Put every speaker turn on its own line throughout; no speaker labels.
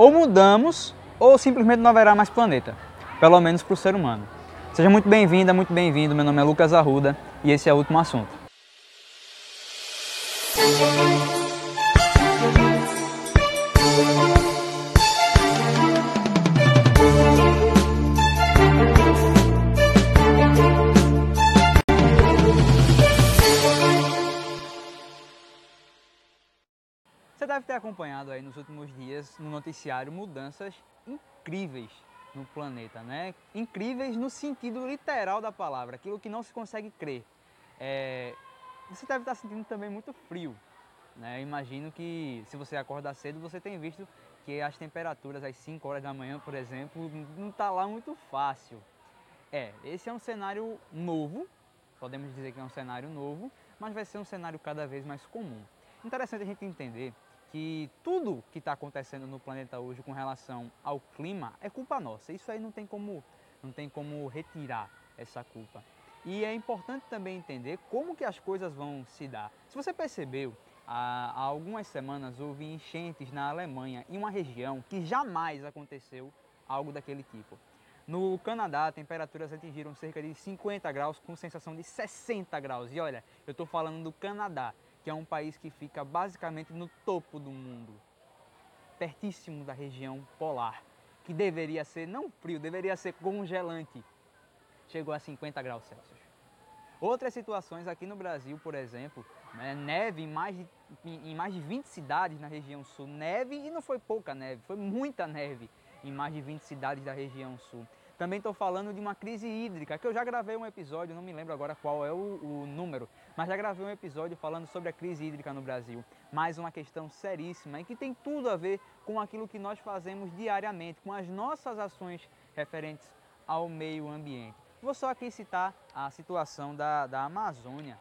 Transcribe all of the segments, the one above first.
Ou mudamos, ou simplesmente não haverá mais planeta, pelo menos para o ser humano. Seja muito bem-vinda, muito bem-vindo. Meu nome é Lucas Arruda e esse é o último assunto. Deve ter acompanhado aí nos últimos dias no noticiário mudanças incríveis no planeta, né? Incríveis no sentido literal da palavra, aquilo que não se consegue crer. É... Você deve estar sentindo também muito frio, né? Imagino que se você acordar cedo, você tem visto que as temperaturas às 5 horas da manhã, por exemplo, não está lá muito fácil. É, esse é um cenário novo, podemos dizer que é um cenário novo, mas vai ser um cenário cada vez mais comum. Interessante a gente entender que tudo que está acontecendo no planeta hoje com relação ao clima é culpa nossa. Isso aí não tem como, não tem como retirar essa culpa. E é importante também entender como que as coisas vão se dar. Se você percebeu, há, algumas semanas houve enchentes na Alemanha, em uma região que jamais aconteceu algo daquele tipo. No Canadá, temperaturas atingiram cerca de 50 graus com sensação de 60 graus. E olha, eu estou falando do Canadá que é um país que fica basicamente no topo do mundo, pertíssimo da região polar, que deveria ser não frio, deveria ser congelante. Chegou a 50 graus Celsius. Outras situações aqui no Brasil, por exemplo, né, neve em mais, de, em mais de 20 cidades na região sul. Neve e não foi pouca neve, foi muita neve em mais de 20 cidades da região sul. Também estou falando de uma crise hídrica, que eu já gravei um episódio, não me lembro agora qual é o, o, número, mas já gravei um episódio falando sobre a crise hídrica no Brasil. Mais uma questão seríssima e que tem tudo a ver com aquilo que nós fazemos diariamente, com as nossas ações referentes ao meio ambiente. Vou só aqui citar a situação da, da Amazônia.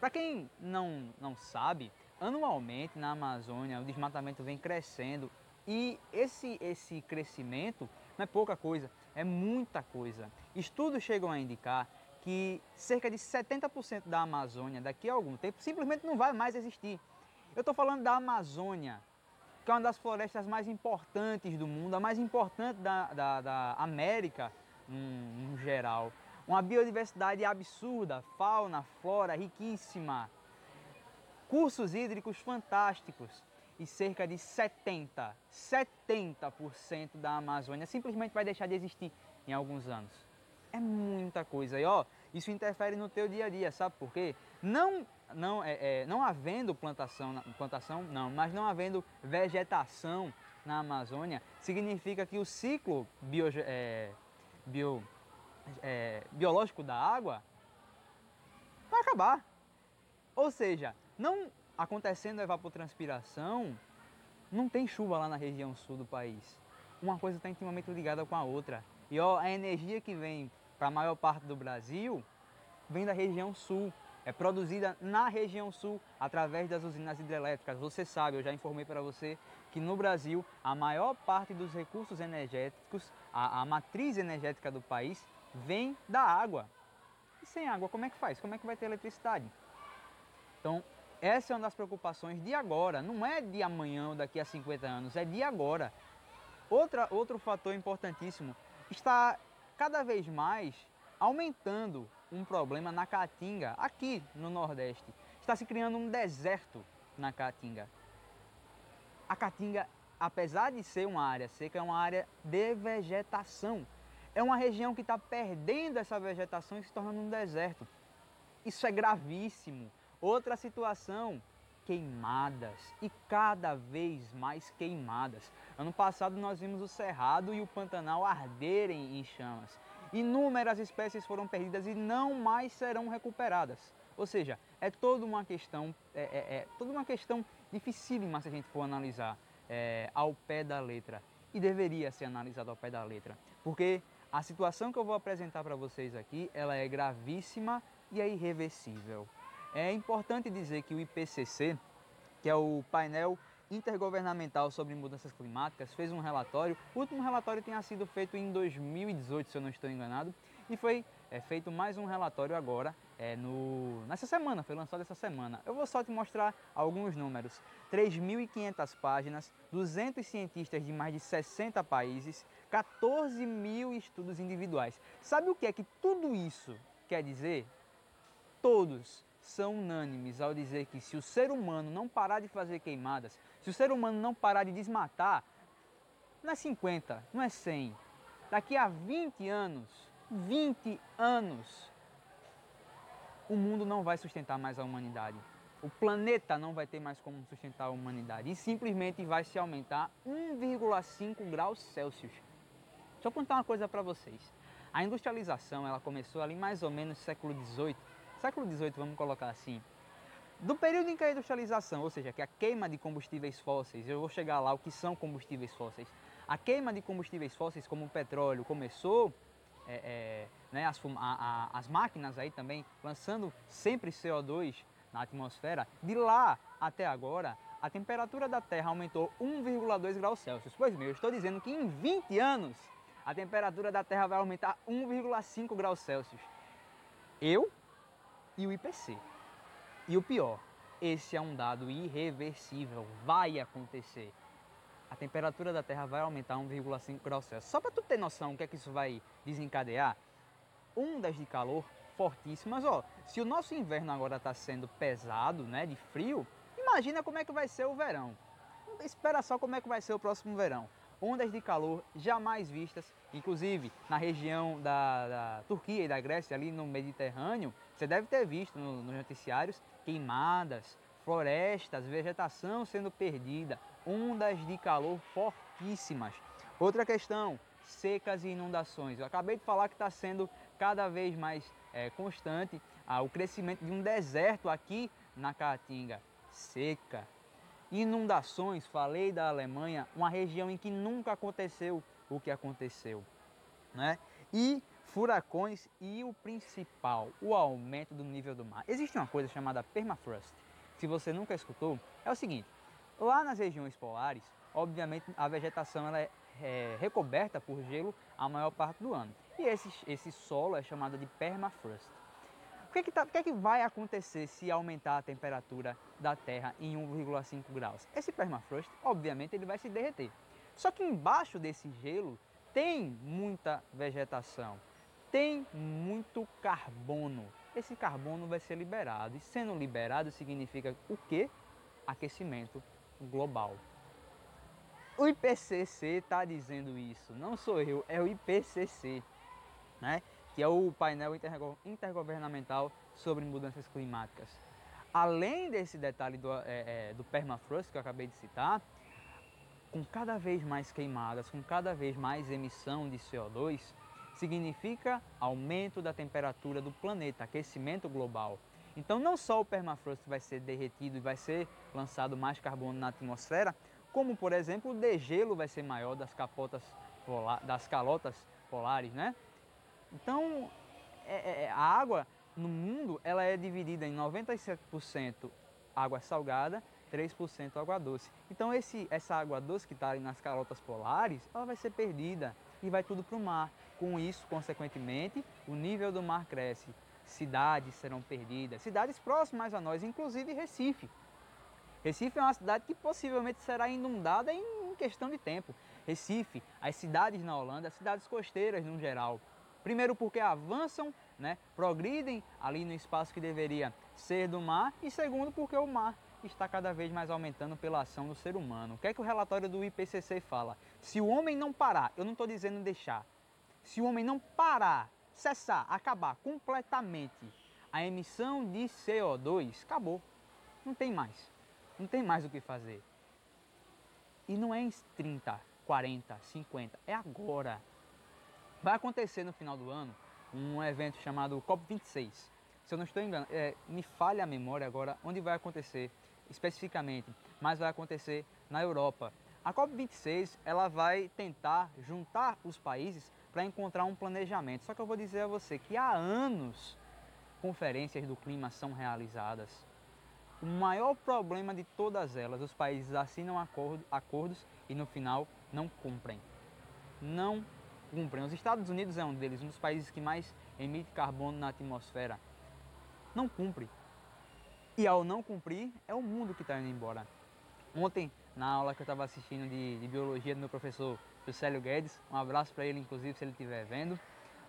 Para quem não, não sabe, anualmente na Amazônia o desmatamento vem crescendo e esse, esse crescimento não é pouca coisa, é muita coisa. Estudos chegam a indicar que cerca de 70% da Amazônia daqui a algum tempo simplesmente não vai mais existir. Eu estou falando da Amazônia, que é uma das florestas mais importantes do mundo, a mais importante da, da, da América no, no geral. Uma biodiversidade absurda, fauna, flora riquíssima, cursos hídricos fantásticos e cerca de 70, 70% da Amazônia simplesmente vai deixar de existir em alguns anos. É muita coisa. E ó, isso interfere no teu dia a dia, sabe por quê? Não, não, é, é, não havendo plantação, plantação, não, mas não havendo vegetação na Amazônia, significa que o ciclo bio, é, bio, é, biológico da água vai acabar. Ou seja, não acontecendo a evapotranspiração, não tem chuva lá na região sul do país. Uma coisa está intimamente ligada com a outra. E ó, a energia que vem para a maior parte do Brasil vem da região sul. É produzida na região sul através das usinas hidrelétricas. Você sabe, eu já informei para você que no Brasil a maior parte dos recursos energéticos, a, a matriz energética do país, vem da água. E sem água, como é que faz? Como é que vai ter eletricidade? Então, essa é uma das preocupações de agora, não é de amanhã ou daqui a 50 anos, é de agora. Outra, outro fator importantíssimo, está cada vez mais aumentando um problema na Caatinga, aqui no Nordeste. Está se criando um deserto na Caatinga. A Caatinga, apesar de ser uma área seca, é uma área de vegetação. É uma região que está perdendo essa vegetação e se tornando um deserto. Isso é gravíssimo. Outra situação, queimadas e cada vez mais queimadas. Ano passado nós vimos o Cerrado e o Pantanal arderem em chamas. Inúmeras espécies foram perdidas e não mais serão recuperadas. Ou seja, é toda uma questão, é, é, é toda uma questão dificílima se a gente for analisar é, ao pé da letra. E deveria ser analisado ao pé da letra, porque a situação que eu vou apresentar para vocês aqui, ela é gravíssima e é irreversível. É importante dizer que o IPCC, que é o painel intergovernamental sobre mudanças climáticas, fez um relatório. O último relatório tinha sido feito em 2018, se eu não estou enganado, e foi é feito mais um relatório agora, é, no, nessa semana, foi lançado essa semana. Eu vou só te mostrar alguns números. 3.500 páginas, 200 cientistas de mais de 60 países, 14 mil estudos individuais. Sabe o que é que tudo isso quer dizer? Todos são unânimes ao dizer que se o ser humano não parar de fazer queimadas, se o ser humano não parar de desmatar, não é 50, não é 100. Daqui a 20 anos, 20 anos, o mundo não vai sustentar mais a humanidade. O planeta não vai ter mais como sustentar a humanidade e simplesmente vai se aumentar 1,5 graus Celsius. Deixa eu contar uma coisa para vocês. A industrialização ela começou ali mais ou menos no século XVIII. Século XVIII, vamos colocar assim. Do período em que a industrialização, ou seja, que a queima de combustíveis fósseis, eu vou chegar lá o que são combustíveis fósseis. A queima de combustíveis fósseis, como o petróleo, começou, é, é, né, as, a, a, as máquinas aí também lançando sempre CO2 na atmosfera, de lá até agora, a temperatura da Terra aumentou 1,2 graus Celsius. Pois bem, eu estou dizendo que em 20 anos a temperatura da Terra vai aumentar 1,5 graus Celsius. Eu e o IPC. E o pior, esse é um dado irreversível, vai acontecer. A temperatura da Terra vai aumentar 1,5 graus Celsius. Só para tu ter noção o que é que isso vai desencadear, ondas de calor fortíssimas. Ó, se o nosso inverno agora está sendo pesado, né, de frio, imagina como é que vai ser o verão. Espera só como é que vai ser o próximo verão ondas de calor jamais vistas, inclusive na região da, da, Turquia e da Grécia, ali no Mediterrâneo, você deve ter visto no, nos noticiários queimadas, florestas, vegetação sendo perdida, ondas de calor fortíssimas. Outra questão, secas e inundações. Eu acabei de falar que está sendo cada vez mais é, constante ah, o crescimento de um deserto aqui na Caatinga. Seca, inundações, falei da Alemanha, uma região em que nunca aconteceu o que aconteceu, né? E furacões e o principal, o aumento do nível do mar. Existe uma coisa chamada permafrost. Se você nunca escutou, é o seguinte: lá nas regiões polares, obviamente a vegetação ela é, é recoberta por gelo a maior parte do ano. E esse, esse solo é chamado de permafrost que, que, tá, que, é que vai acontecer se aumentar a temperatura da Terra em 1,5 graus? Esse permafrost, obviamente, ele vai se derreter. Só que embaixo desse gelo tem muita vegetação, tem muito carbono. Esse carbono vai ser liberado e sendo liberado significa o que? Aquecimento global. O IPCC está dizendo isso, não sou eu, é o IPCC, né? Que é o painel intergovernamental sobre mudanças climáticas. Além desse detalhe do, é, é, do permafrost que eu acabei de citar, com cada vez mais queimadas, com cada vez mais emissão de CO2, significa aumento da temperatura do planeta, aquecimento global. Então não só o permafrost vai ser derretido e vai ser lançado mais carbono na atmosfera, como por exemplo o degelo vai ser maior das capotas das calotas polares, né? Então, é, é, é, a água no mundo ela é dividida em 97% água salgada, 3% água doce. Então esse, essa água doce que está ali nas calotas polares, ela vai ser perdida e vai tudo para o mar. Com isso, consequentemente, o nível do mar cresce. Cidades serão perdidas, cidades próximas a nós, inclusive Recife. Recife é uma cidade que possivelmente será inundada em questão de tempo. Recife, as cidades na Holanda, as cidades costeiras no geral, Primeiro porque avançam, né, progridem ali no espaço que deveria ser do mar e segundo porque o mar está cada vez mais aumentando pela ação do ser humano. O que é que o relatório do IPCC fala? Se o homem não parar, eu não estou dizendo deixar, se o homem não parar, cessar, acabar completamente a emissão de CO2, acabou. Não tem mais. Não tem mais o que fazer. E não é em 30, 40, 50, é agora. Vai acontecer no final do ano um evento chamado COP26. Se eu não estou enganado, é, me falha a memória agora onde vai acontecer especificamente, mas vai acontecer na Europa. A COP26 ela vai tentar juntar os países para encontrar um planejamento. Só que eu vou dizer a você que há anos conferências do clima são realizadas. O maior problema de todas elas, os países assinam acordo, acordos e no final não cumprem. Não cumprem. Os Estados Unidos é um deles, um dos países que mais emite carbono na atmosfera. Não cumpre. E ao não cumprir, é o mundo que está indo embora. Ontem, na aula que eu estava assistindo de, de, biologia do meu professor Juscelio Guedes, um abraço para ele, inclusive, se ele estiver vendo,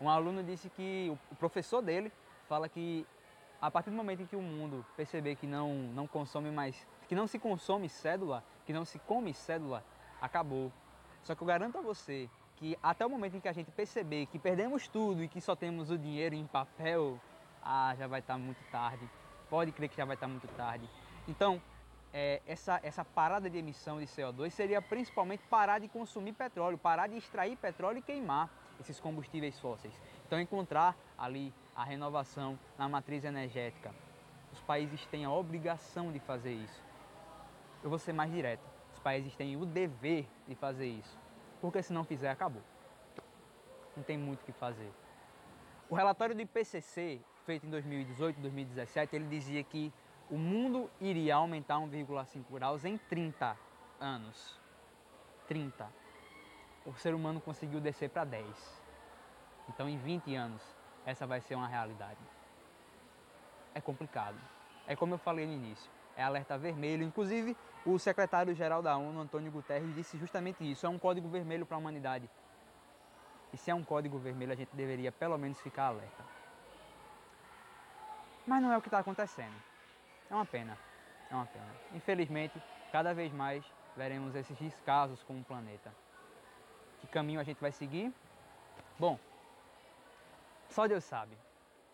um aluno disse que o professor dele fala que a partir do momento em que o mundo perceber que não, não consome mais, que não se consome cédula, que não se come cédula, acabou. Só que eu garanto a você que até o momento em que a gente perceber que perdemos tudo e que só temos o dinheiro em papel, ah, já vai estar muito tarde. Pode crer que já vai estar muito tarde. Então, é, essa, essa parada de emissão de CO2 seria principalmente parar de consumir petróleo, parar de extrair petróleo e queimar esses combustíveis fósseis. Então, encontrar ali a renovação na matriz energética. Os países têm a obrigação de fazer isso. Eu vou ser mais direto. Os países têm o dever de fazer isso. Porque se não fizer, acabou. Não tem muito o que fazer. O relatório do IPCC, feito em 2018, 2017, ele dizia que o mundo iria aumentar 1,5 graus em 30 anos. 30. O ser humano conseguiu descer para 10. Então, em 20 anos, essa vai ser uma realidade. É complicado. É como eu falei no início, é alerta vermelho. Inclusive, o secretário-geral da ONU, Antônio Guterres, disse justamente isso: é um código vermelho para a humanidade. E se é um código vermelho, a gente deveria pelo menos ficar alerta. Mas não é o que está acontecendo. É uma pena. É uma pena. Infelizmente, cada vez mais veremos esses descasos com o planeta. Que caminho a gente vai seguir? Bom, só Deus sabe.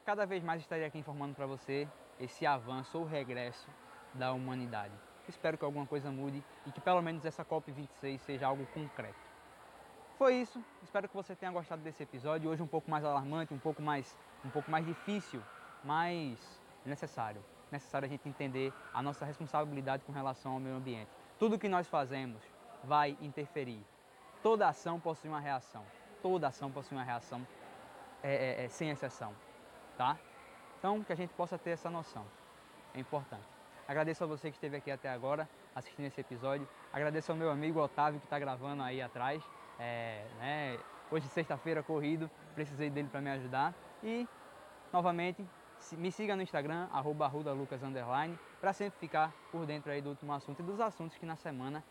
Cada vez mais estarei aqui informando para você esse avanço ou regresso da humanidade. Espero que alguma coisa mude e que pelo menos essa COP26 seja algo concreto. Foi isso. Espero que você tenha gostado desse episódio. Hoje um pouco mais alarmante, um pouco mais, um pouco mais difícil, mas necessário. Necessário a gente entender a nossa responsabilidade com relação ao meio ambiente. Tudo que nós fazemos vai interferir. Toda ação possui uma reação. Toda ação possui uma reação é, é, é, sem exceção, tá? Então, que a gente possa ter essa noção. É importante. Agradeço a você que esteve aqui até agora assistindo esse episódio. Agradeço ao meu amigo Otávio que está gravando aí atrás. É, né, hoje, sexta-feira, corrido, precisei dele para me ajudar. E, novamente, me siga no Instagram, arroba para sempre ficar por dentro aí do último assunto e dos assuntos que na semana